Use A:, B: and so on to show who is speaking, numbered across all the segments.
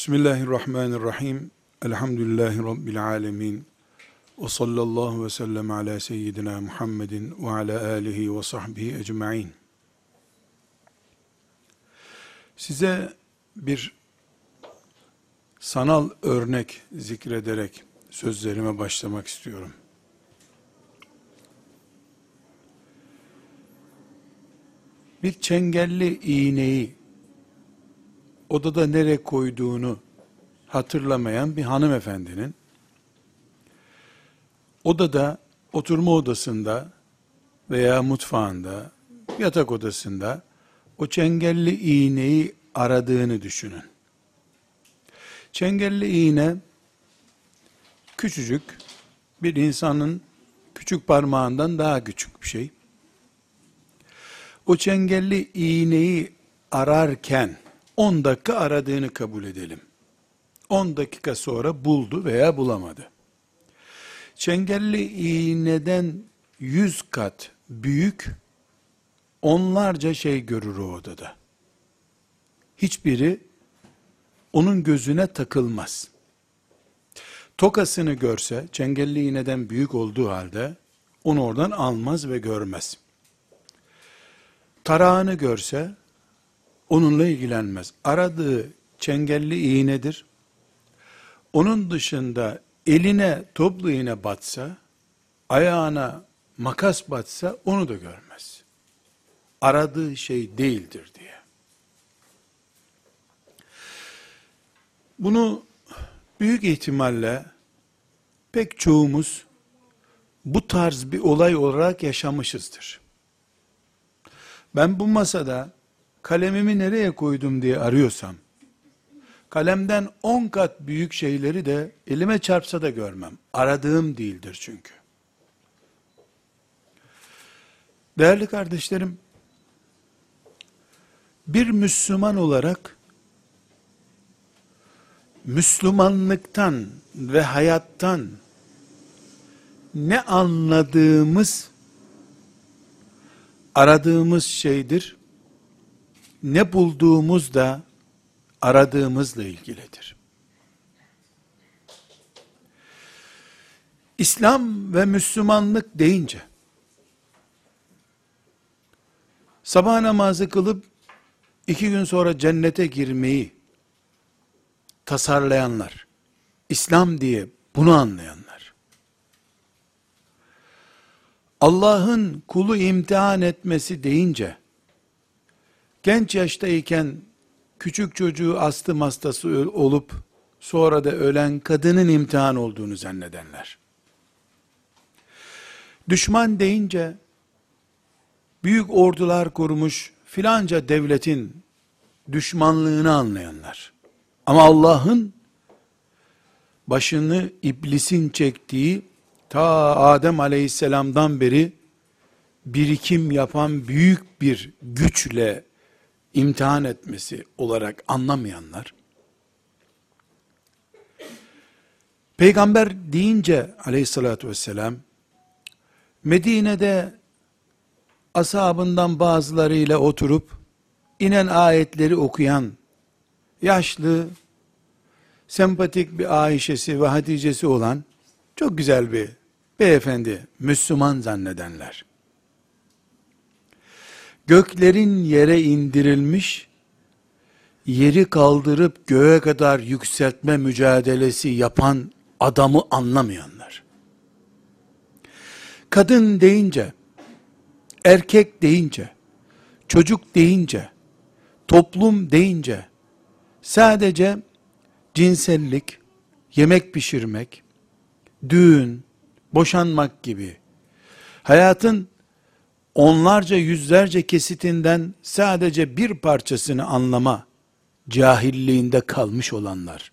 A: Bismillahirrahmanirrahim. Elhamdülillahi Rabbil alemin. Ve sallallahu ve sellem ala seyyidina Muhammedin ve ala alihi ve sahbihi ecma'in. Size bir sanal örnek zikrederek sözlerime başlamak istiyorum. Bir çengelli iğneyi odada nereye koyduğunu hatırlamayan bir hanımefendinin odada, oturma odasında veya mutfağında, yatak odasında o çengelli iğneyi aradığını düşünün. Çengelli iğne küçücük bir insanın küçük parmağından daha küçük bir şey. O çengelli iğneyi ararken 10 dakika aradığını kabul edelim. 10 dakika sonra buldu veya bulamadı. Çengelli iğneden 100 kat büyük onlarca şey görür o odada. Hiçbiri onun gözüne takılmaz. Tokasını görse, çengelli iğneden büyük olduğu halde, onu oradan almaz ve görmez. Tarağını görse, onunla ilgilenmez. Aradığı çengelli iğnedir. Onun dışında eline toplu iğne batsa, ayağına makas batsa onu da görmez. Aradığı şey değildir diye. Bunu büyük ihtimalle pek çoğumuz bu tarz bir olay olarak yaşamışızdır. Ben bu masada kalemimi nereye koydum diye arıyorsam, kalemden on kat büyük şeyleri de elime çarpsa da görmem. Aradığım değildir çünkü. Değerli kardeşlerim, bir Müslüman olarak, Müslümanlıktan ve hayattan ne anladığımız, aradığımız şeydir ne bulduğumuz da aradığımızla ilgilidir. İslam ve Müslümanlık deyince, sabah namazı kılıp, iki gün sonra cennete girmeyi tasarlayanlar, İslam diye bunu anlayanlar, Allah'ın kulu imtihan etmesi deyince, genç yaştayken küçük çocuğu astım hastası olup sonra da ölen kadının imtihan olduğunu zannedenler. Düşman deyince büyük ordular kurmuş filanca devletin düşmanlığını anlayanlar. Ama Allah'ın başını iblisin çektiği ta Adem aleyhisselamdan beri birikim yapan büyük bir güçle imtihan etmesi olarak anlamayanlar, peygamber deyince aleyhissalatü vesselam, Medine'de ashabından bazılarıyla oturup, inen ayetleri okuyan, yaşlı, sempatik bir Ayşe'si ve Hatice'si olan, çok güzel bir beyefendi, Müslüman zannedenler, göklerin yere indirilmiş, yeri kaldırıp göğe kadar yükseltme mücadelesi yapan adamı anlamayanlar. Kadın deyince, erkek deyince, çocuk deyince, toplum deyince, sadece cinsellik, yemek pişirmek, düğün, boşanmak gibi, hayatın onlarca yüzlerce kesitinden sadece bir parçasını anlama cahilliğinde kalmış olanlar.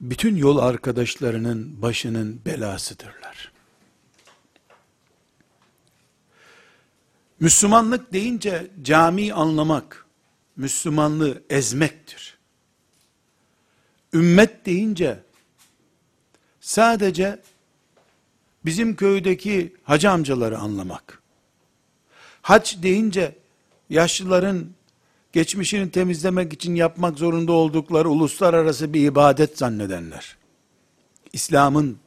A: Bütün yol arkadaşlarının başının belasıdırlar. Müslümanlık deyince cami anlamak, Müslümanlığı ezmektir. Ümmet deyince sadece bizim köydeki hacı amcaları anlamak. Hac deyince yaşlıların geçmişini temizlemek için yapmak zorunda oldukları uluslararası bir ibadet zannedenler. İslam'ın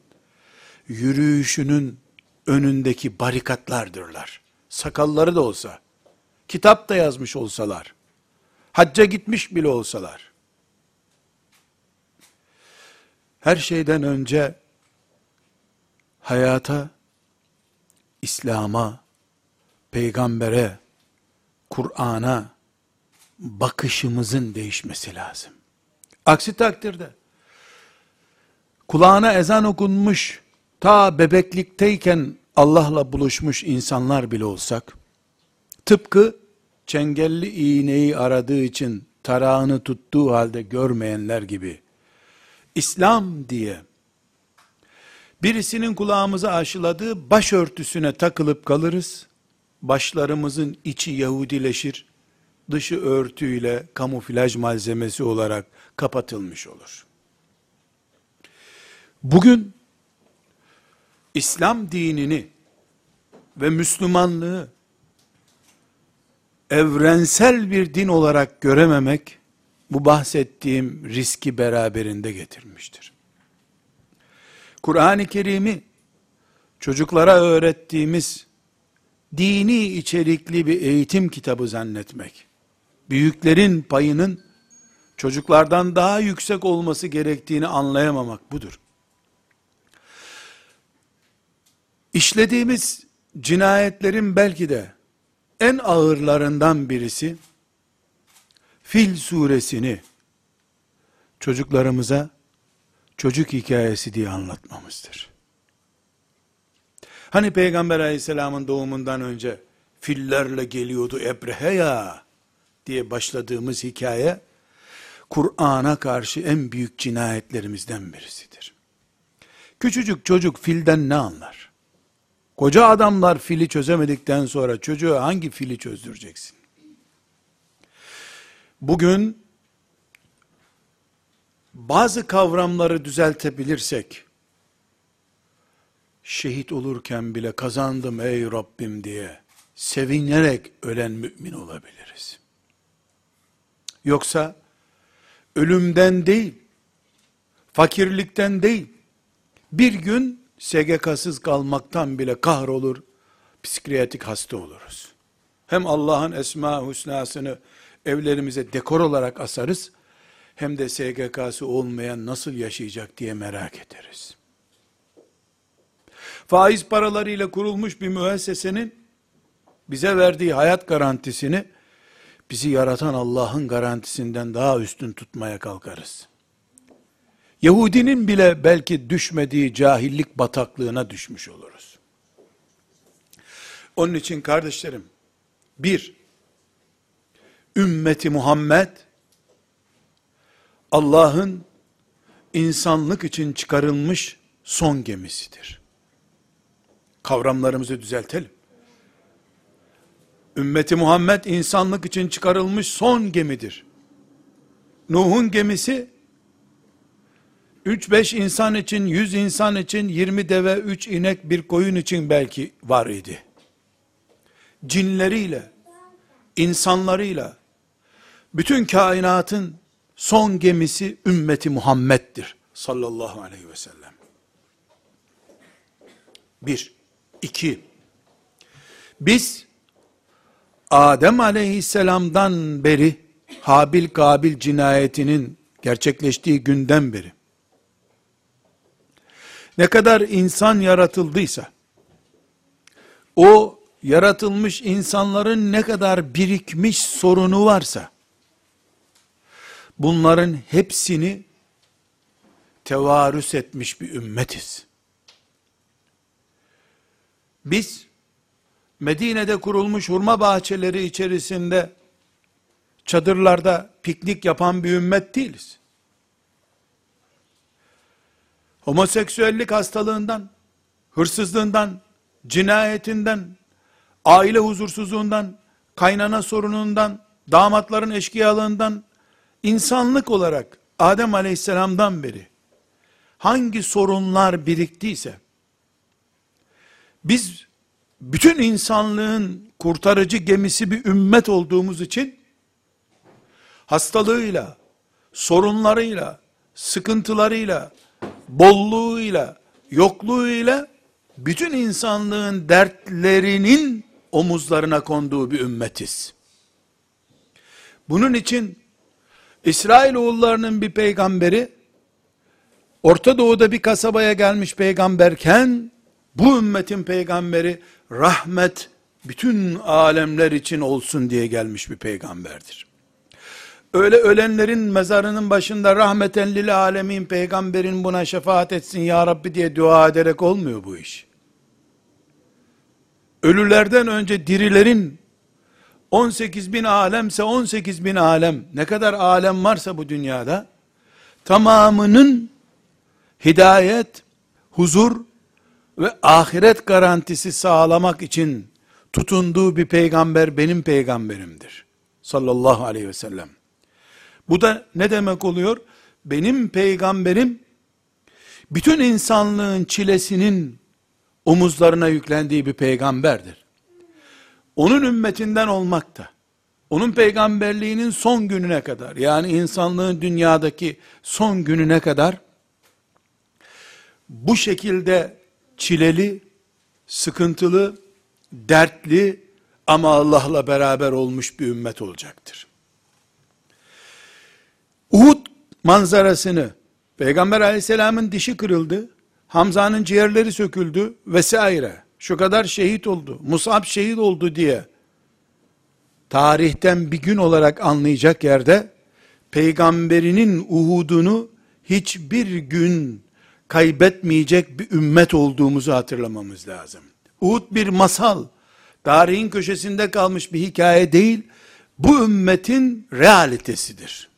A: yürüyüşünün önündeki barikatlardırlar. Sakalları da olsa, kitap da yazmış olsalar, hacca gitmiş bile olsalar, her şeyden önce hayata, İslam'a, peygambere, Kur'an'a bakışımızın değişmesi lazım. Aksi takdirde kulağına ezan okunmuş, ta bebeklikteyken Allah'la buluşmuş insanlar bile olsak, tıpkı çengelli iğneyi aradığı için tarağını tuttuğu halde görmeyenler gibi, İslam diye, birisinin kulağımıza aşıladığı başörtüsüne takılıp kalırız, başlarımızın içi Yahudileşir, dışı örtüyle kamuflaj malzemesi olarak kapatılmış olur. Bugün İslam dinini ve Müslümanlığı evrensel bir din olarak görememek bu bahsettiğim riski beraberinde getirmiştir. Kur'an-ı Kerim'i çocuklara öğrettiğimiz dini içerikli bir eğitim kitabı zannetmek, büyüklerin payının çocuklardan daha yüksek olması gerektiğini anlayamamak budur. İşlediğimiz cinayetlerin belki de en ağırlarından birisi Fil suresini çocuklarımıza çocuk hikayesi diye anlatmamızdır. Hani Peygamber aleyhisselamın doğumundan önce fillerle geliyordu Ebrehe ya diye başladığımız hikaye Kur'an'a karşı en büyük cinayetlerimizden birisidir. Küçücük çocuk filden ne anlar? Koca adamlar fili çözemedikten sonra çocuğa hangi fili çözdüreceksin? Bugün bazı kavramları düzeltebilirsek, şehit olurken bile kazandım ey Rabbim diye sevinerek ölen mümin olabiliriz. Yoksa ölümden değil, fakirlikten değil, bir gün SGK'sız kalmaktan bile kahrolur, psikiyatrik hasta oluruz. Hem Allah'ın esma husnasını evlerimize dekor olarak asarız, hem de SGK'sı olmayan nasıl yaşayacak diye merak ederiz. Faiz paralarıyla kurulmuş bir müessesenin bize verdiği hayat garantisini bizi yaratan Allah'ın garantisinden daha üstün tutmaya kalkarız. Yahudinin bile belki düşmediği cahillik bataklığına düşmüş oluruz. Onun için kardeşlerim, bir, ümmeti Muhammed, Allah'ın insanlık için çıkarılmış son gemisidir. Kavramlarımızı düzeltelim. Ümmeti Muhammed insanlık için çıkarılmış son gemidir. Nuh'un gemisi 3-5 insan için, 100 insan için, 20 deve, 3 inek, bir koyun için belki var idi. Cinleriyle, insanlarıyla, bütün kainatın son gemisi ümmeti Muhammed'dir. Sallallahu aleyhi ve sellem. Bir. iki. Biz, Adem aleyhisselamdan beri, Habil Kabil cinayetinin gerçekleştiği günden beri, ne kadar insan yaratıldıysa, o yaratılmış insanların ne kadar birikmiş sorunu varsa, bunların hepsini tevarüs etmiş bir ümmetiz. Biz, Medine'de kurulmuş hurma bahçeleri içerisinde, çadırlarda piknik yapan bir ümmet değiliz. Homoseksüellik hastalığından, hırsızlığından, cinayetinden, aile huzursuzluğundan, kaynana sorunundan, damatların eşkıyalığından, insanlık olarak Adem aleyhisselamdan beri hangi sorunlar biriktiyse, biz bütün insanlığın kurtarıcı gemisi bir ümmet olduğumuz için, hastalığıyla, sorunlarıyla, sıkıntılarıyla, bolluğuyla, yokluğuyla bütün insanlığın dertlerinin omuzlarına konduğu bir ümmetiz. Bunun için İsrailoğullarının bir peygamberi Orta Doğu'da bir kasabaya gelmiş peygamberken bu ümmetin peygamberi rahmet bütün alemler için olsun diye gelmiş bir peygamberdir. Öyle ölenlerin mezarının başında rahmeten lil alemin peygamberin buna şefaat etsin ya Rabbi diye dua ederek olmuyor bu iş. Ölülerden önce dirilerin 18 bin alemse 18 bin alem ne kadar alem varsa bu dünyada tamamının hidayet, huzur ve ahiret garantisi sağlamak için tutunduğu bir peygamber benim peygamberimdir. Sallallahu aleyhi ve sellem. Bu da ne demek oluyor? Benim peygamberim bütün insanlığın çilesinin omuzlarına yüklendiği bir peygamberdir. Onun ümmetinden olmak da, onun peygamberliğinin son gününe kadar, yani insanlığın dünyadaki son gününe kadar, bu şekilde çileli, sıkıntılı, dertli ama Allah'la beraber olmuş bir ümmet olacaktır. Uhud manzarasını, Peygamber aleyhisselamın dişi kırıldı, Hamza'nın ciğerleri söküldü vesaire, şu kadar şehit oldu, Musab şehit oldu diye, tarihten bir gün olarak anlayacak yerde, peygamberinin Uhud'unu hiçbir gün kaybetmeyecek bir ümmet olduğumuzu hatırlamamız lazım. Uhud bir masal, tarihin köşesinde kalmış bir hikaye değil, bu ümmetin realitesidir.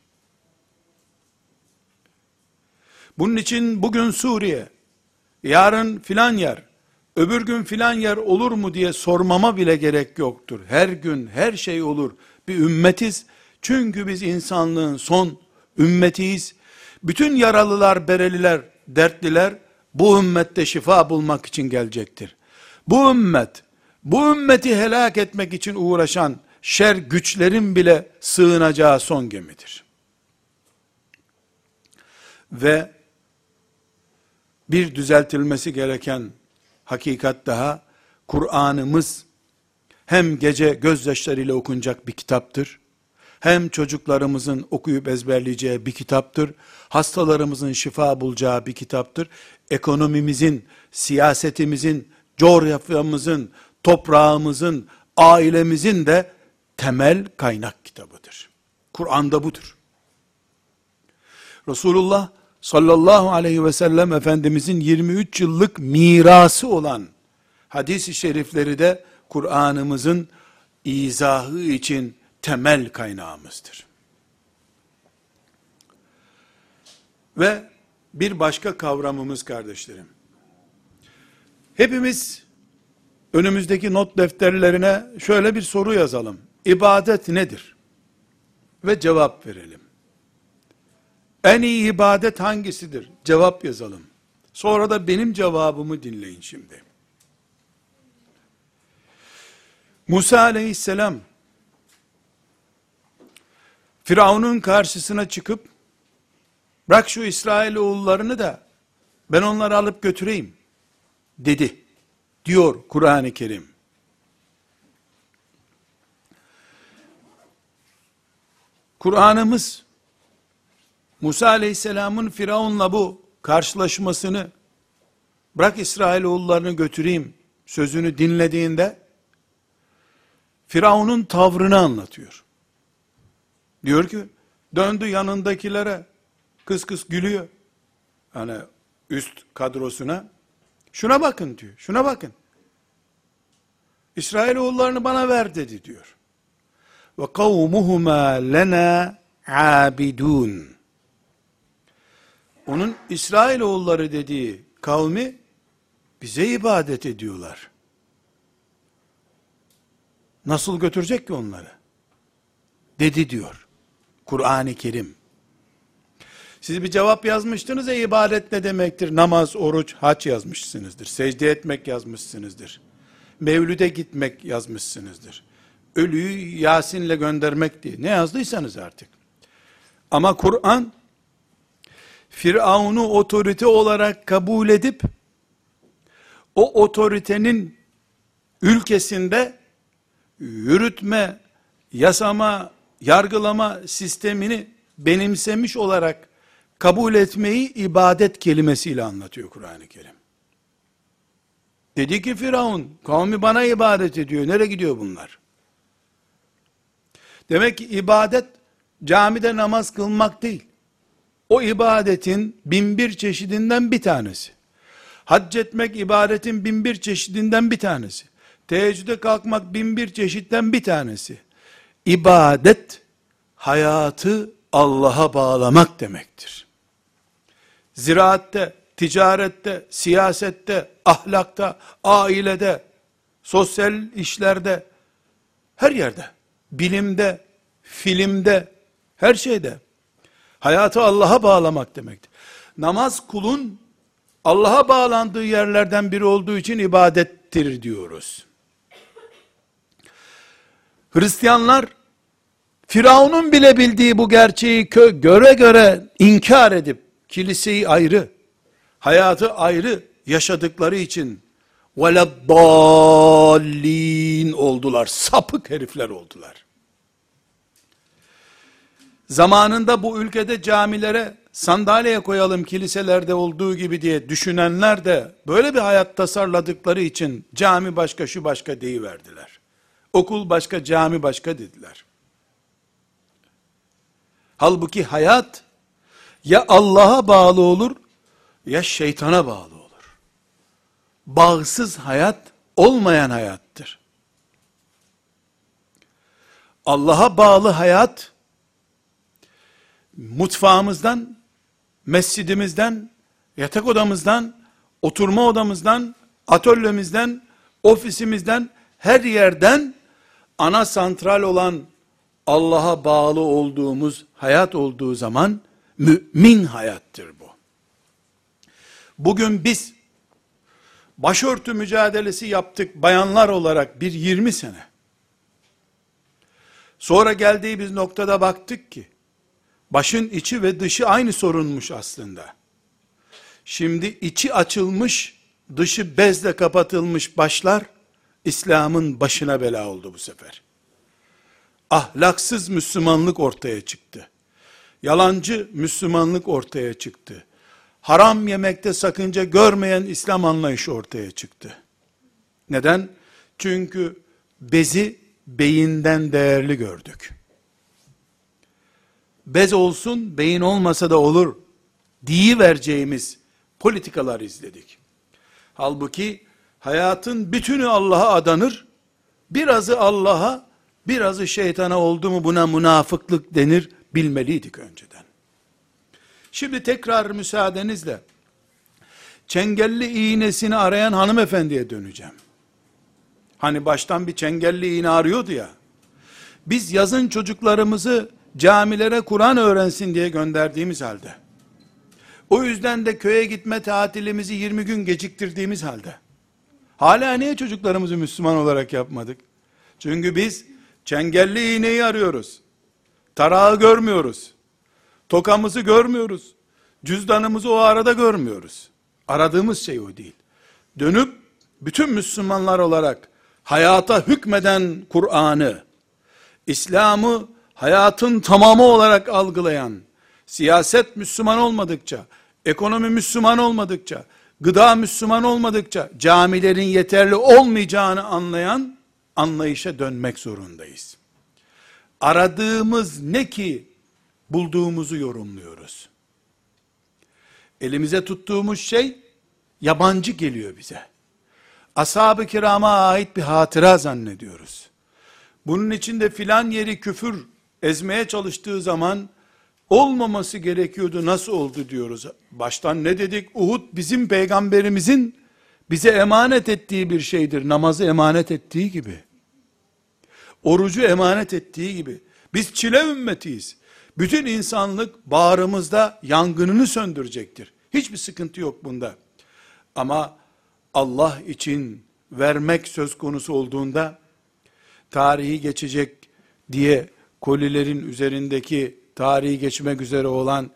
A: Bunun için bugün Suriye, yarın filan yer, öbür gün filan yer olur mu diye sormama bile gerek yoktur. Her gün her şey olur. Bir ümmetiz. Çünkü biz insanlığın son ümmetiyiz. Bütün yaralılar, bereliler, dertliler bu ümmette şifa bulmak için gelecektir. Bu ümmet, bu ümmeti helak etmek için uğraşan şer güçlerin bile sığınacağı son gemidir. Ve bir düzeltilmesi gereken hakikat daha, Kur'an'ımız hem gece gözyaşlarıyla okunacak bir kitaptır, hem çocuklarımızın okuyup ezberleyeceği bir kitaptır, hastalarımızın şifa bulacağı bir kitaptır, ekonomimizin, siyasetimizin, coğrafyamızın, toprağımızın, ailemizin de temel kaynak kitabıdır. Kur'an'da budur. Resulullah sallallahu aleyhi ve sellem Efendimizin 23 yıllık mirası olan hadis-i şerifleri de Kur'an'ımızın izahı için temel kaynağımızdır. Ve bir başka kavramımız kardeşlerim. Hepimiz önümüzdeki not defterlerine şöyle bir soru yazalım. İbadet nedir? Ve cevap verelim. En iyi ibadet hangisidir? Cevap yazalım. Sonra da benim cevabımı dinleyin şimdi. Musa aleyhisselam Firavun'un karşısına çıkıp bırak şu İsrail oğullarını da ben onları alıp götüreyim dedi. Diyor Kur'an-ı Kerim. Kur'an'ımız Musa aleyhisselamın Firavun'la bu karşılaşmasını bırak İsrailoğullarını götüreyim sözünü dinlediğinde Firavun'un tavrını anlatıyor. Diyor ki döndü yanındakilere kıs kıs gülüyor. Hani üst kadrosuna şuna bakın diyor. Şuna bakın. İsrailoğullarını bana ver dedi diyor. Ve kavmuhuma lena abidun onun İsrailoğulları dediği kavmi bize ibadet ediyorlar. Nasıl götürecek ki onları? Dedi diyor. Kur'an-ı Kerim. Siz bir cevap yazmıştınız ya ibadet ne demektir? Namaz, oruç, haç yazmışsınızdır. Secde etmek yazmışsınızdır. Mevlüde gitmek yazmışsınızdır. Ölüyü Yasin'le göndermek diye. Ne yazdıysanız artık. Ama Kur'an Firavun'u otorite olarak kabul edip o otoritenin ülkesinde yürütme, yasama, yargılama sistemini benimsemiş olarak kabul etmeyi ibadet kelimesiyle anlatıyor Kur'an-ı Kerim. Dedi ki Firavun, kavmi bana ibadet ediyor. Nereye gidiyor bunlar? Demek ki ibadet camide namaz kılmak değil. O ibadetin binbir çeşidinden bir tanesi. Hac etmek ibadetin binbir çeşidinden bir tanesi. Teheccüde kalkmak binbir çeşitten bir tanesi. İbadet, hayatı Allah'a bağlamak demektir. Ziraatte, ticarette, siyasette, ahlakta, ailede, sosyal işlerde, her yerde, bilimde, filmde, her şeyde, hayatı Allah'a bağlamak demektir. Namaz kulun Allah'a bağlandığı yerlerden biri olduğu için ibadettir diyoruz. Hristiyanlar Firavun'un bile bildiği bu gerçeği göre göre inkar edip kiliseyi ayrı, hayatı ayrı yaşadıkları için veleddallin oldular. Sapık herifler oldular. Zamanında bu ülkede camilere sandalyeye koyalım kiliselerde olduğu gibi diye düşünenler de böyle bir hayat tasarladıkları için cami başka şu başka deyiverdiler. Okul başka cami başka dediler. Halbuki hayat ya Allah'a bağlı olur ya şeytana bağlı olur. Bağsız hayat olmayan hayattır. Allah'a bağlı hayat mutfağımızdan, mescidimizden, yatak odamızdan, oturma odamızdan, atölyemizden, ofisimizden, her yerden ana santral olan Allah'a bağlı olduğumuz hayat olduğu zaman mümin hayattır bu. Bugün biz başörtü mücadelesi yaptık bayanlar olarak bir 20 sene. Sonra geldiğimiz noktada baktık ki başın içi ve dışı aynı sorunmuş aslında. Şimdi içi açılmış, dışı bezle kapatılmış başlar İslam'ın başına bela oldu bu sefer ahlaksız Müslümanlık ortaya çıktı. Yalancı Müslümanlık ortaya çıktı. Haram yemekte sakınca görmeyen İslam anlayışı ortaya çıktı. Neden? Çünkü bezi beyinden değerli gördük. Bez olsun, beyin olmasa da olur diye vereceğimiz politikalar izledik. Halbuki hayatın bütünü Allah'a adanır, birazı Allah'a, Birazı şeytana oldu mu buna münafıklık denir bilmeliydik önceden. Şimdi tekrar müsaadenizle çengelli iğnesini arayan hanımefendiye döneceğim. Hani baştan bir çengelli iğne arıyordu ya. Biz yazın çocuklarımızı camilere Kur'an öğrensin diye gönderdiğimiz halde. O yüzden de köye gitme tatilimizi 20 gün geciktirdiğimiz halde. Hala niye çocuklarımızı Müslüman olarak yapmadık? Çünkü biz Çengelli iğneyi arıyoruz. Tarağı görmüyoruz. Tokamızı görmüyoruz. Cüzdanımızı o arada görmüyoruz. Aradığımız şey o değil. Dönüp bütün Müslümanlar olarak hayata hükmeden Kur'an'ı, İslam'ı hayatın tamamı olarak algılayan, siyaset Müslüman olmadıkça, ekonomi Müslüman olmadıkça, gıda Müslüman olmadıkça, camilerin yeterli olmayacağını anlayan, anlayışa dönmek zorundayız. Aradığımız ne ki bulduğumuzu yorumluyoruz. Elimize tuttuğumuz şey yabancı geliyor bize. Ashab-ı kirama ait bir hatıra zannediyoruz. Bunun içinde filan yeri küfür ezmeye çalıştığı zaman olmaması gerekiyordu nasıl oldu diyoruz. Baştan ne dedik? Uhud bizim peygamberimizin bize emanet ettiği bir şeydir. Namazı emanet ettiği gibi. Orucu emanet ettiği gibi. Biz çile ümmetiyiz. Bütün insanlık bağrımızda yangınını söndürecektir. Hiçbir sıkıntı yok bunda. Ama Allah için vermek söz konusu olduğunda tarihi geçecek diye kolilerin üzerindeki tarihi geçmek üzere olan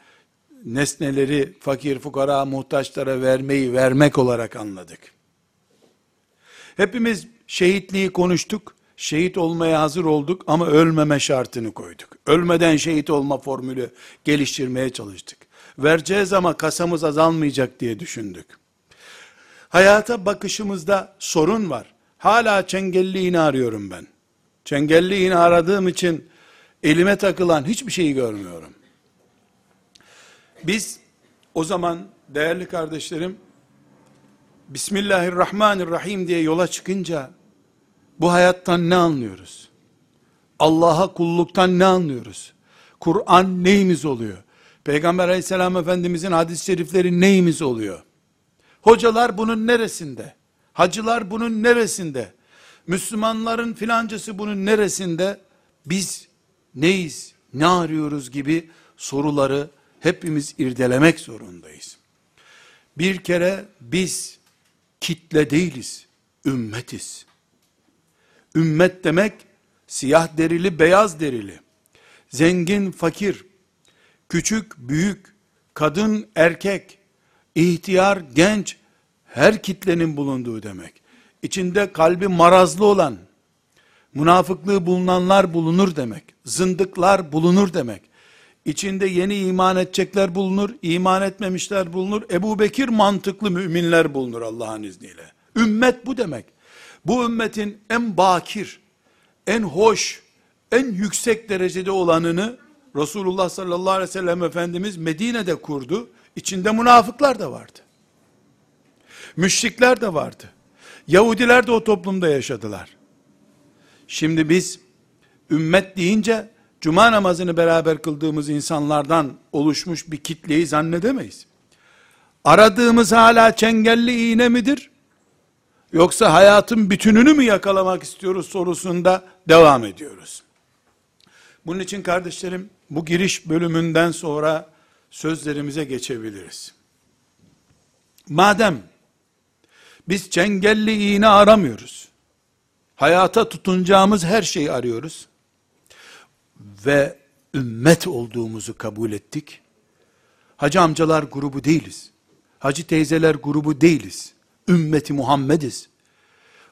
A: nesneleri fakir fukara muhtaçlara vermeyi vermek olarak anladık. Hepimiz şehitliği konuştuk. Şehit olmaya hazır olduk ama ölmeme şartını koyduk. Ölmeden şehit olma formülü geliştirmeye çalıştık. Vereceğiz ama kasamız azalmayacak diye düşündük. Hayata bakışımızda sorun var. Hala çengelli iğne arıyorum ben. Çengelli iğne aradığım için elime takılan hiçbir şeyi görmüyorum. Biz o zaman değerli kardeşlerim Bismillahirrahmanirrahim diye yola çıkınca bu hayattan ne anlıyoruz? Allah'a kulluktan ne anlıyoruz? Kur'an neyimiz oluyor? Peygamber aleyhisselam efendimizin hadis-i şerifleri neyimiz oluyor? Hocalar bunun neresinde? Hacılar bunun neresinde? Müslümanların filancası bunun neresinde? Biz neyiz, ne arıyoruz gibi soruları hepimiz irdelemek zorundayız. Bir kere biz kitle değiliz, ümmetiz. Ümmet demek siyah derili, beyaz derili, zengin, fakir, küçük, büyük, kadın, erkek, ihtiyar, genç, her kitlenin bulunduğu demek. İçinde kalbi marazlı olan, münafıklığı bulunanlar bulunur demek. Zındıklar bulunur demek. İçinde yeni iman edecekler bulunur, iman etmemişler bulunur. Ebu Bekir mantıklı müminler bulunur Allah'ın izniyle. Ümmet bu demek. Bu ümmetin en bakir, en hoş, en yüksek derecede olanını Resulullah sallallahu aleyhi ve sellem Efendimiz Medine'de kurdu. İçinde münafıklar da vardı. Müşrikler de vardı. Yahudiler de o toplumda yaşadılar. Şimdi biz ümmet deyince cuma namazını beraber kıldığımız insanlardan oluşmuş bir kitleyi zannedemeyiz. Aradığımız hala çengelli iğne midir? Yoksa hayatın bütününü mü yakalamak istiyoruz sorusunda devam ediyoruz. Bunun için kardeşlerim bu giriş bölümünden sonra sözlerimize geçebiliriz. Madem biz çengelli iğne aramıyoruz. Hayata tutunacağımız her şeyi arıyoruz. Ve ümmet olduğumuzu kabul ettik. Hacı amcalar grubu değiliz. Hacı teyzeler grubu değiliz. Ümmeti Muhammediz.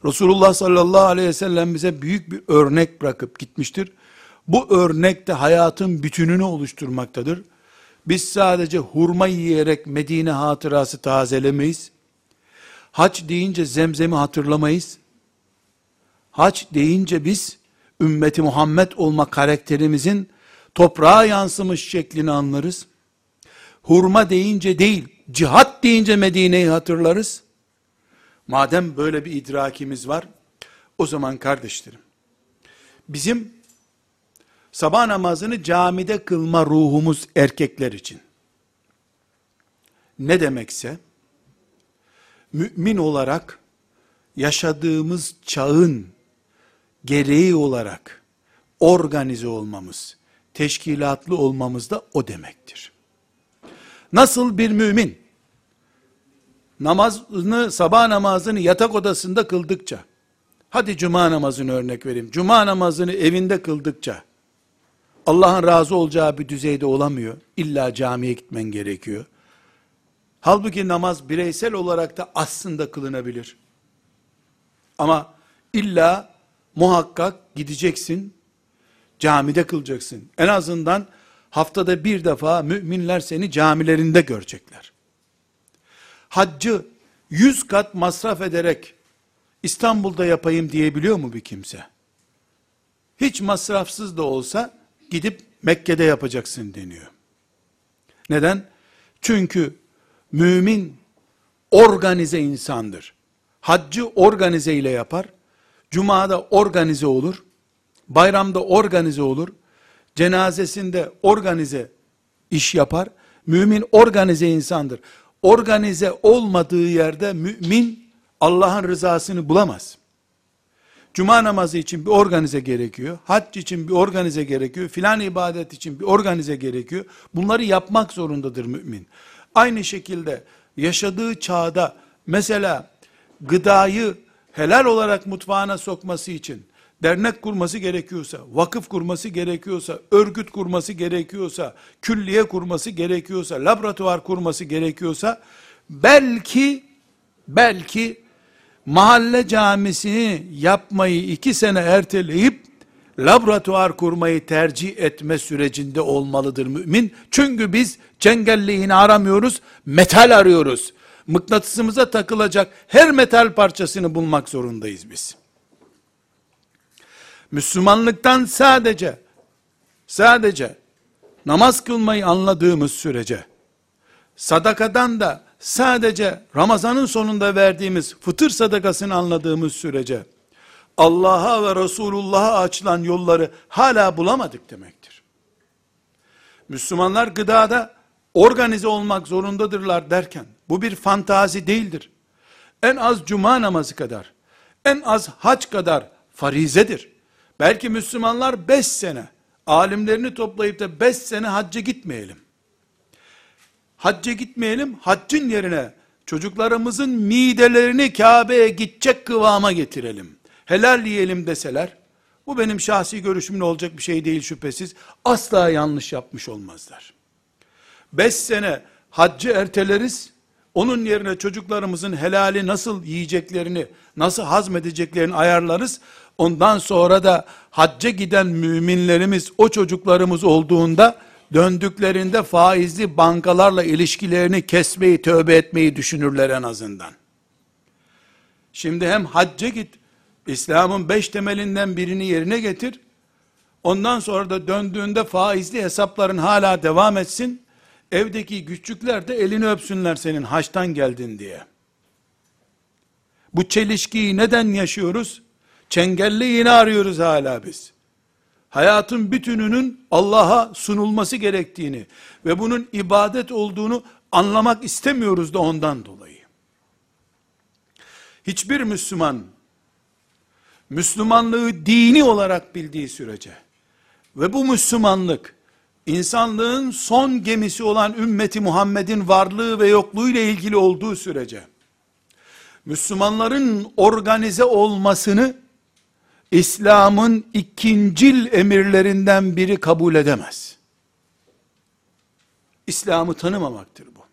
A: Resulullah sallallahu aleyhi ve sellem bize büyük bir örnek bırakıp gitmiştir. Bu örnek de hayatın bütününü oluşturmaktadır. Biz sadece hurma yiyerek Medine hatırası tazelemeyiz. Hac deyince zemzemi hatırlamayız. Hac deyince biz ümmeti Muhammed olma karakterimizin toprağa yansımış şeklini anlarız. Hurma deyince değil, cihat deyince Medine'yi hatırlarız. Madem böyle bir idrakimiz var, o zaman kardeşlerim, bizim sabah namazını camide kılma ruhumuz erkekler için. Ne demekse, mümin olarak yaşadığımız çağın gereği olarak organize olmamız, teşkilatlı olmamız da o demektir. Nasıl bir mümin namazını, sabah namazını yatak odasında kıldıkça, hadi cuma namazını örnek vereyim, cuma namazını evinde kıldıkça, Allah'ın razı olacağı bir düzeyde olamıyor. İlla camiye gitmen gerekiyor. Halbuki namaz bireysel olarak da aslında kılınabilir. Ama illa muhakkak gideceksin, camide kılacaksın. En azından haftada bir defa müminler seni camilerinde görecekler. Haccı yüz kat masraf ederek İstanbul'da yapayım diyebiliyor mu bir kimse? Hiç masrafsız da olsa gidip Mekke'de yapacaksın deniyor. Neden? Çünkü mümin organize insandır. Haccı organize ile yapar. Cuma'da organize olur. Bayramda organize olur. Cenazesinde organize iş yapar. Mümin organize insandır. Organize olmadığı yerde mümin Allah'ın rızasını bulamaz. Cuma namazı için bir organize gerekiyor. Hac için bir organize gerekiyor. Filan ibadet için bir organize gerekiyor. Bunları yapmak zorundadır mümin. Aynı şekilde yaşadığı çağda mesela gıdayı helal olarak mutfağına sokması için dernek kurması gerekiyorsa, vakıf kurması gerekiyorsa, örgüt kurması gerekiyorsa, külliye kurması gerekiyorsa, laboratuvar kurması gerekiyorsa, belki, belki mahalle camisini yapmayı iki sene erteleyip, laboratuvar kurmayı tercih etme sürecinde olmalıdır mümin. Çünkü biz cengelliğini aramıyoruz, metal arıyoruz. Mıknatısımıza takılacak her metal parçasını bulmak zorundayız biz. Müslümanlıktan sadece, sadece namaz kılmayı anladığımız sürece, sadakadan da sadece Ramazanın sonunda verdiğimiz fıtır sadakasını anladığımız sürece, Allah'a ve Resulullah'a açılan yolları hala bulamadık demektir. Müslümanlar gıdada organize olmak zorundadırlar derken, bu bir fantazi değildir. En az cuma namazı kadar, en az hac kadar farizedir. Belki Müslümanlar 5 sene, alimlerini toplayıp da 5 sene hacca gitmeyelim. Hacca gitmeyelim, haccın yerine çocuklarımızın midelerini Kabe'ye gidecek kıvama getirelim. Helal yiyelim deseler, bu benim şahsi görüşümle olacak bir şey değil şüphesiz. Asla yanlış yapmış olmazlar. 5 sene haccı erteleriz, onun yerine çocuklarımızın helali nasıl yiyeceklerini, nasıl hazmedeceklerini ayarlarız. Ondan sonra da hacca giden müminlerimiz, o çocuklarımız olduğunda, döndüklerinde faizli bankalarla ilişkilerini kesmeyi, tövbe etmeyi düşünürler en azından. Şimdi hem hacca git, İslam'ın beş temelinden birini yerine getir, ondan sonra da döndüğünde faizli hesapların hala devam etsin, evdeki küçükler de elini öpsünler senin haçtan geldin diye. Bu çelişkiyi neden yaşıyoruz? Çengelli yine arıyoruz hala biz. Hayatın bütününün Allah'a sunulması gerektiğini ve bunun ibadet olduğunu anlamak istemiyoruz da ondan dolayı. Hiçbir Müslüman, Müslümanlığı dini olarak bildiği sürece ve bu Müslümanlık, insanlığın son gemisi olan ümmeti Muhammed'in varlığı ve yokluğu ile ilgili olduğu sürece, Müslümanların organize olmasını, İslam'ın ikincil emirlerinden biri kabul edemez. İslam'ı tanımamaktır bu.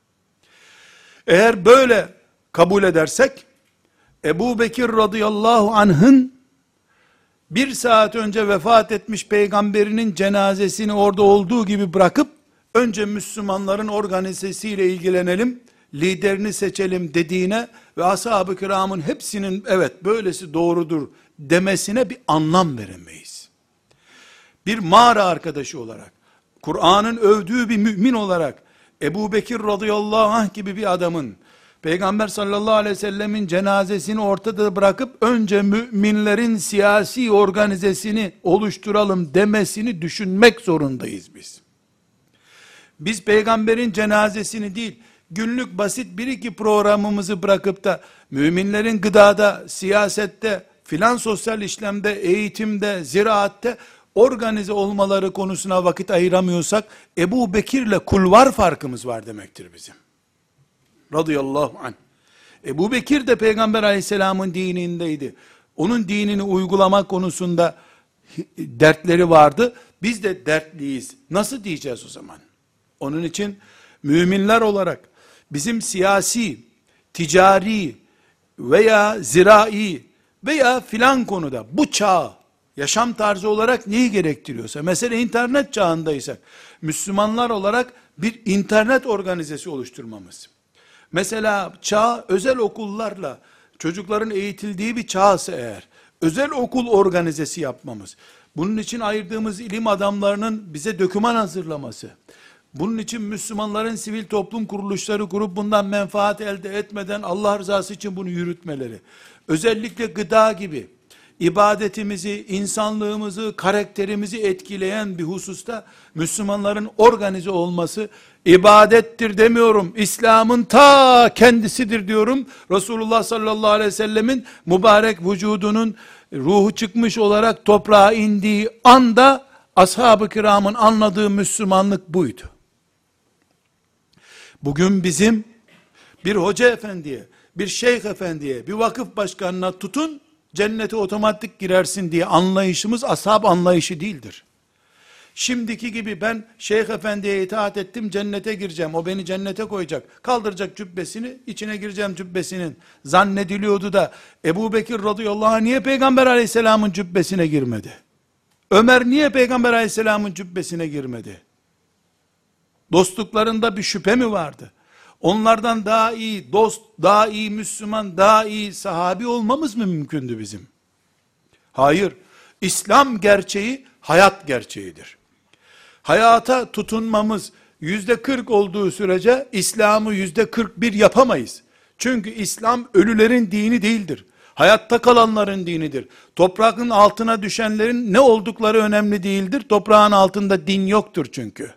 A: Eğer böyle kabul edersek, Ebu Bekir radıyallahu anh'ın bir saat önce vefat etmiş peygamberinin cenazesini orada olduğu gibi bırakıp, önce Müslümanların organizesiyle ilgilenelim, liderini seçelim dediğine ve ashab-ı kiramın hepsinin evet böylesi doğrudur demesine bir anlam veremeyiz. Bir mağara arkadaşı olarak, Kur'an'ın övdüğü bir mümin olarak, Ebu Bekir radıyallahu anh gibi bir adamın, Peygamber sallallahu aleyhi ve sellemin cenazesini ortada bırakıp, önce müminlerin siyasi organizesini oluşturalım demesini düşünmek zorundayız biz. Biz peygamberin cenazesini değil, günlük basit bir iki programımızı bırakıp da, müminlerin gıdada, siyasette, filan sosyal işlemde, eğitimde, ziraatte organize olmaları konusuna vakit ayıramıyorsak Ebu Bekir'le kulvar farkımız var demektir bizim. Radıyallahu anh. Ebu Bekir de Peygamber aleyhisselamın dinindeydi. Onun dinini uygulama konusunda dertleri vardı. Biz de dertliyiz. Nasıl diyeceğiz o zaman? Onun için müminler olarak bizim siyasi, ticari veya zirai veya filan konuda bu çağ yaşam tarzı olarak neyi gerektiriyorsa, mesela internet çağındaysak, Müslümanlar olarak bir internet organizesi oluşturmamız. Mesela çağ özel okullarla çocukların eğitildiği bir çağsa eğer, özel okul organizesi yapmamız, bunun için ayırdığımız ilim adamlarının bize döküman hazırlaması, bunun için Müslümanların sivil toplum kuruluşları kurup bundan menfaat elde etmeden Allah rızası için bunu yürütmeleri, özellikle gıda gibi ibadetimizi, insanlığımızı, karakterimizi etkileyen bir hususta Müslümanların organize olması ibadettir demiyorum. İslam'ın ta kendisidir diyorum. Resulullah sallallahu aleyhi ve sellemin mübarek vücudunun ruhu çıkmış olarak toprağa indiği anda ashab-ı kiramın anladığı Müslümanlık buydu. Bugün bizim bir hoca efendiye, bir şeyh efendiye, bir vakıf başkanına tutun, cennete otomatik girersin diye anlayışımız ashab anlayışı değildir. Şimdiki gibi ben şeyh efendiye itaat ettim cennete gireceğim. O beni cennete koyacak. Kaldıracak cübbesini içine gireceğim cübbesinin. Zannediliyordu da Ebu Bekir radıyallahu anh niye peygamber aleyhisselamın cübbesine girmedi? Ömer niye peygamber aleyhisselamın cübbesine girmedi? Dostluklarında bir şüphe mi vardı? Onlardan daha iyi dost, daha iyi Müslüman, daha iyi sahabi olmamız mı mümkündü bizim? Hayır. İslam gerçeği hayat gerçeğidir. Hayata tutunmamız yüzde kırk olduğu sürece İslam'ı yüzde kırk bir yapamayız. Çünkü İslam ölülerin dini değildir. Hayatta kalanların dinidir. Toprağın altına düşenlerin ne oldukları önemli değildir. Toprağın altında din yoktur çünkü.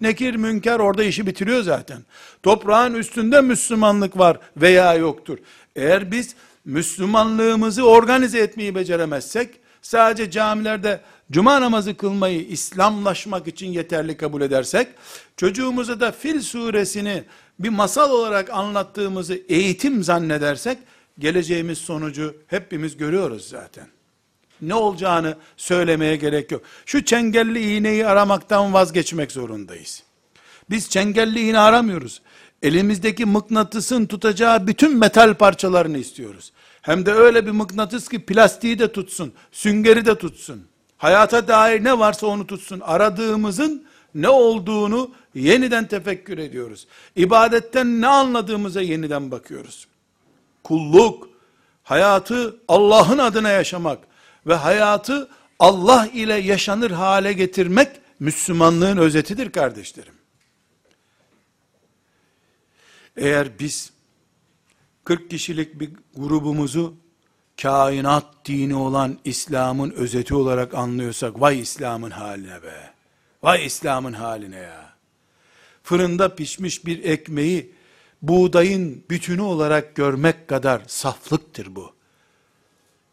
A: Nekir münker orada işi bitiriyor zaten. Toprağın üstünde Müslümanlık var veya yoktur. Eğer biz Müslümanlığımızı organize etmeyi beceremezsek, sadece camilerde cuma namazı kılmayı İslamlaşmak için yeterli kabul edersek, çocuğumuza da Fil suresini bir masal olarak anlattığımızı eğitim zannedersek, geleceğimiz sonucu hepimiz görüyoruz zaten. Ne olacağını söylemeye gerek yok. Şu çengelli iğneyi aramaktan vazgeçmek zorundayız. Biz çengelli iğne aramıyoruz. Elimizdeki mıknatısın tutacağı bütün metal parçalarını istiyoruz. Hem de öyle bir mıknatıs ki plastiği de tutsun, süngeri de tutsun. Hayata dair ne varsa onu tutsun. Aradığımızın ne olduğunu yeniden tefekkür ediyoruz. İbadetten ne anladığımıza yeniden bakıyoruz. Kulluk, hayatı Allah'ın adına yaşamak ve hayatı Allah ile yaşanır hale getirmek Müslümanlığın özetidir kardeşlerim. Eğer biz 40 kişilik bir grubumuzu kainat dini olan İslam'ın özeti olarak anlıyorsak vay İslam'ın haline be. Vay İslam'ın haline ya. Fırında pişmiş bir ekmeği buğdayın bütünü olarak görmek kadar saflıktır bu.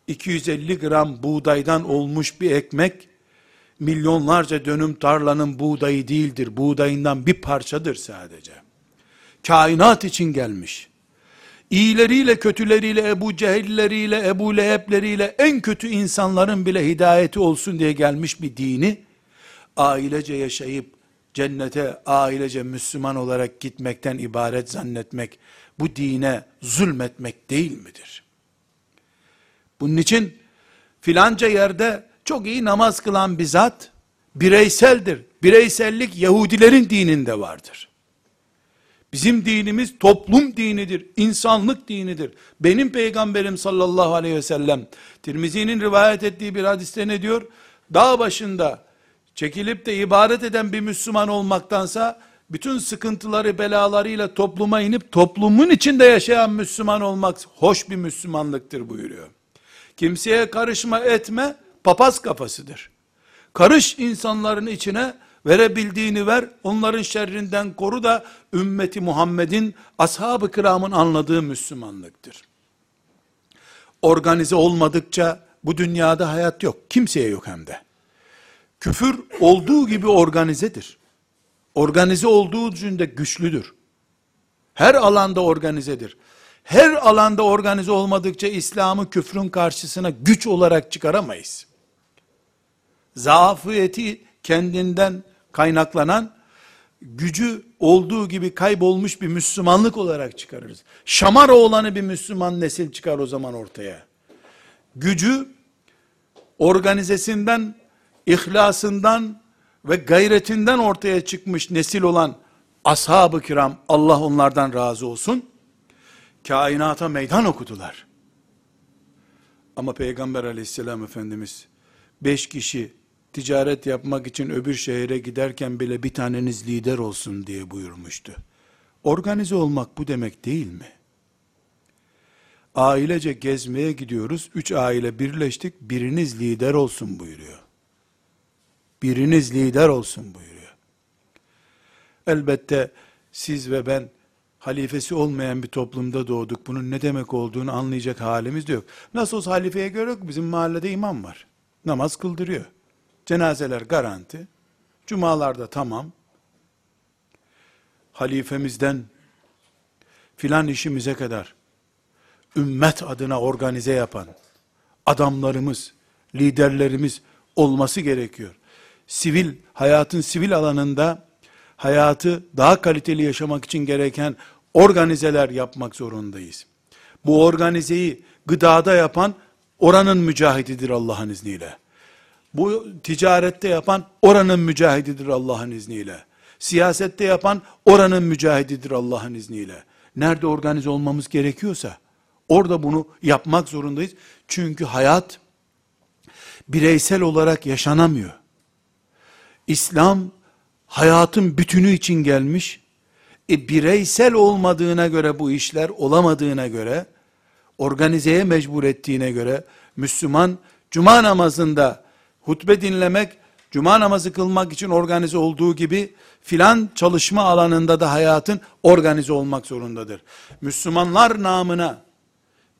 A: 250 gram buğdaydan olmuş bir ekmek, milyonlarca dönüm tarlanın buğdayı değildir. Buğdayından bir parçadır sadece. Kainat için gelmiş. İyileriyle kötüleriyle Ebu Cehilleriyle Ebu Lehebleriyle en kötü insanların bile hidayeti olsun diye gelmiş bir dini ailece yaşayıp cennete ailece Müslüman olarak gitmekten ibaret zannetmek bu dine zulmetmek değil midir? Bunun için filanca yerde çok iyi namaz kılan bir zat bireyseldir. Bireysellik Yahudilerin dininde vardır. Bizim dinimiz toplum dinidir, insanlık dinidir. Benim peygamberim sallallahu aleyhi ve sellem, Tirmizi'nin rivayet ettiği bir hadiste ne diyor? Dağ başında çekilip de ibadet eden bir Müslüman olmaktansa, bütün sıkıntıları belalarıyla topluma inip toplumun içinde yaşayan Müslüman olmak hoş bir Müslümanlıktır buyuruyor. Kimseye karışma etme, papaz kafasıdır. Karış insanların içine, verebildiğini ver, onların şerrinden koru da, ümmeti Muhammed'in, ashab-ı kiramın anladığı Müslümanlıktır. Organize olmadıkça, bu dünyada hayat yok. Kimseye yok hem de. Küfür olduğu gibi organizedir. Organize olduğu için de güçlüdür. Her alanda organizedir her alanda organize olmadıkça İslam'ı küfrün karşısına güç olarak çıkaramayız. Zafiyeti kendinden kaynaklanan gücü olduğu gibi kaybolmuş bir Müslümanlık olarak çıkarırız. Şamar oğlanı bir Müslüman nesil çıkar o zaman ortaya. Gücü organizesinden, ihlasından ve gayretinden ortaya çıkmış nesil olan ashab-ı kiram Allah onlardan razı olsun kainata meydan okudular. Ama Peygamber aleyhisselam Efendimiz, beş kişi ticaret yapmak için öbür şehre giderken bile bir taneniz lider olsun diye buyurmuştu. Organize olmak bu demek değil mi? Ailece gezmeye gidiyoruz, üç aile birleştik, biriniz lider olsun buyuruyor. Biriniz lider olsun buyuruyor. Elbette siz ve ben halifesi olmayan bir toplumda doğduk. Bunun ne demek olduğunu anlayacak halimiz de yok. Nasıl olsa halifeye göre yok. Bizim mahallede imam var. Namaz kıldırıyor. Cenazeler garanti. Cumalarda tamam. Halifemizden filan işimize kadar ümmet adına organize yapan, adamlarımız, liderlerimiz olması gerekiyor. Sivil, hayatın sivil alanında hayatı daha kaliteli yaşamak için gereken organizeler yapmak zorundayız. Bu organizeyi gıdada yapan oranın mücahididir Allah'ın izniyle. Bu ticarette yapan oranın mücahididir Allah'ın izniyle. Siyasette yapan oranın mücahididir Allah'ın izniyle. Nerede organize olmamız gerekiyorsa orada bunu yapmak zorundayız. Çünkü hayat bireysel olarak yaşanamıyor. İslam hayatın bütünü için gelmiş. E, bireysel olmadığına göre bu işler olamadığına göre organizeye mecbur ettiğine göre Müslüman cuma namazında hutbe dinlemek, cuma namazı kılmak için organize olduğu gibi filan çalışma alanında da hayatın organize olmak zorundadır. Müslümanlar namına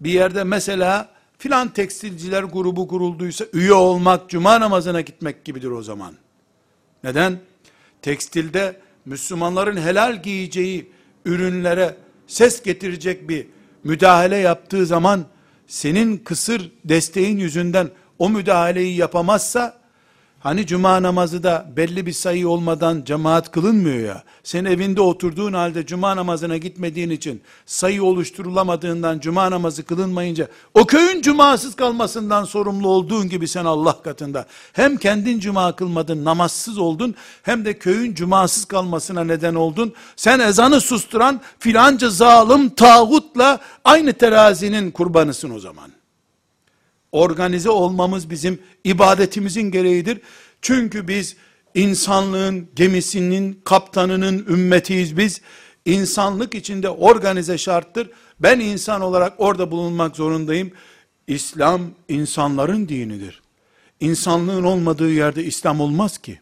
A: bir yerde mesela filan tekstilciler grubu kurulduysa üye olmak cuma namazına gitmek gibidir o zaman. Neden? Tekstilde Müslümanların helal giyeceği ürünlere ses getirecek bir müdahale yaptığı zaman senin kısır desteğin yüzünden o müdahaleyi yapamazsa Hani cuma namazı da belli bir sayı olmadan cemaat kılınmıyor ya. Sen evinde oturduğun halde cuma namazına gitmediğin için sayı oluşturulamadığından cuma namazı kılınmayınca o köyün cumasız kalmasından sorumlu olduğun gibi sen Allah katında hem kendin cuma kılmadın namazsız oldun hem de köyün cumasız kalmasına neden oldun. Sen ezanı susturan filanca zalim tağutla aynı terazinin kurbanısın o zaman organize olmamız bizim ibadetimizin gereğidir. Çünkü biz insanlığın gemisinin kaptanının ümmetiyiz biz. İnsanlık içinde organize şarttır. Ben insan olarak orada bulunmak zorundayım. İslam insanların dinidir. İnsanlığın olmadığı yerde İslam olmaz ki.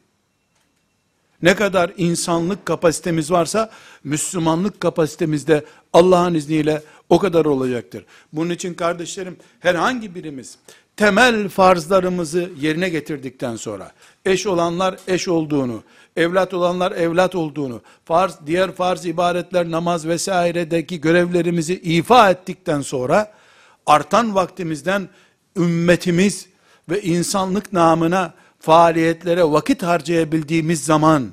A: Ne kadar insanlık kapasitemiz varsa Müslümanlık kapasitemiz de Allah'ın izniyle o kadar olacaktır. Bunun için kardeşlerim herhangi birimiz temel farzlarımızı yerine getirdikten sonra eş olanlar eş olduğunu, evlat olanlar evlat olduğunu, farz diğer farz ibadetler namaz vesairedeki görevlerimizi ifa ettikten sonra artan vaktimizden ümmetimiz ve insanlık namına faaliyetlere vakit harcayabildiğimiz zaman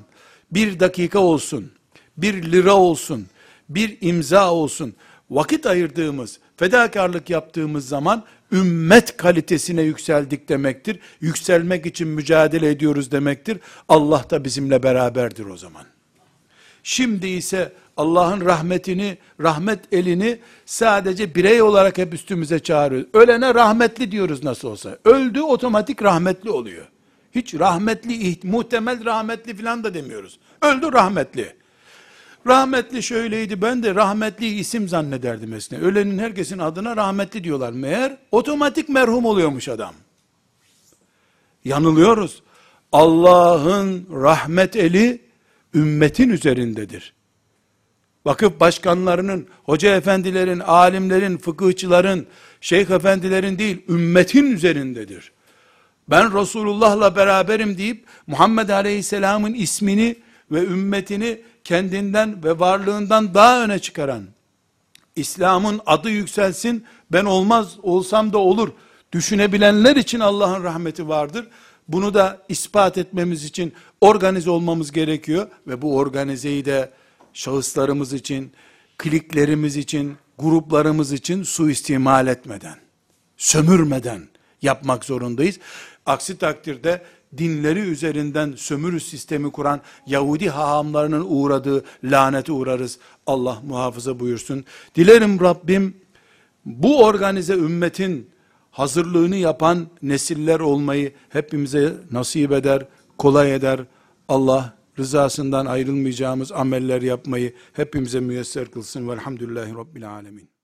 A: bir dakika olsun, bir lira olsun, bir imza olsun, vakit ayırdığımız, fedakarlık yaptığımız zaman ümmet kalitesine yükseldik demektir. Yükselmek için mücadele ediyoruz demektir. Allah da bizimle beraberdir o zaman. Şimdi ise Allah'ın rahmetini, rahmet elini sadece birey olarak hep üstümüze çağırıyor. Ölene rahmetli diyoruz nasıl olsa. Öldü otomatik rahmetli oluyor. Hiç rahmetli, muhtemel rahmetli filan da demiyoruz. Öldü rahmetli. Rahmetli şöyleydi ben de rahmetli isim zannederdim eskiden. Ölenin herkesin adına rahmetli diyorlar. Meğer otomatik merhum oluyormuş adam. Yanılıyoruz. Allah'ın rahmet eli ümmetin üzerindedir. Vakıf başkanlarının, hoca efendilerin, alimlerin, fıkıhçıların, şeyh efendilerin değil, ümmetin üzerindedir. Ben Resulullah'la beraberim deyip Muhammed Aleyhisselam'ın ismini ve ümmetini kendinden ve varlığından daha öne çıkaran, İslam'ın adı yükselsin, ben olmaz olsam da olur, düşünebilenler için Allah'ın rahmeti vardır. Bunu da ispat etmemiz için organize olmamız gerekiyor ve bu organizeyi de şahıslarımız için, kliklerimiz için, gruplarımız için suistimal etmeden, sömürmeden yapmak zorundayız. Aksi takdirde dinleri üzerinden sömürü sistemi kuran Yahudi hahamlarının uğradığı lanete uğrarız. Allah muhafaza buyursun. Dilerim Rabbim bu organize ümmetin hazırlığını yapan nesiller olmayı hepimize nasip eder, kolay eder. Allah rızasından ayrılmayacağımız ameller yapmayı hepimize müyesser kılsın. Velhamdülillahi Rabbil Alemin.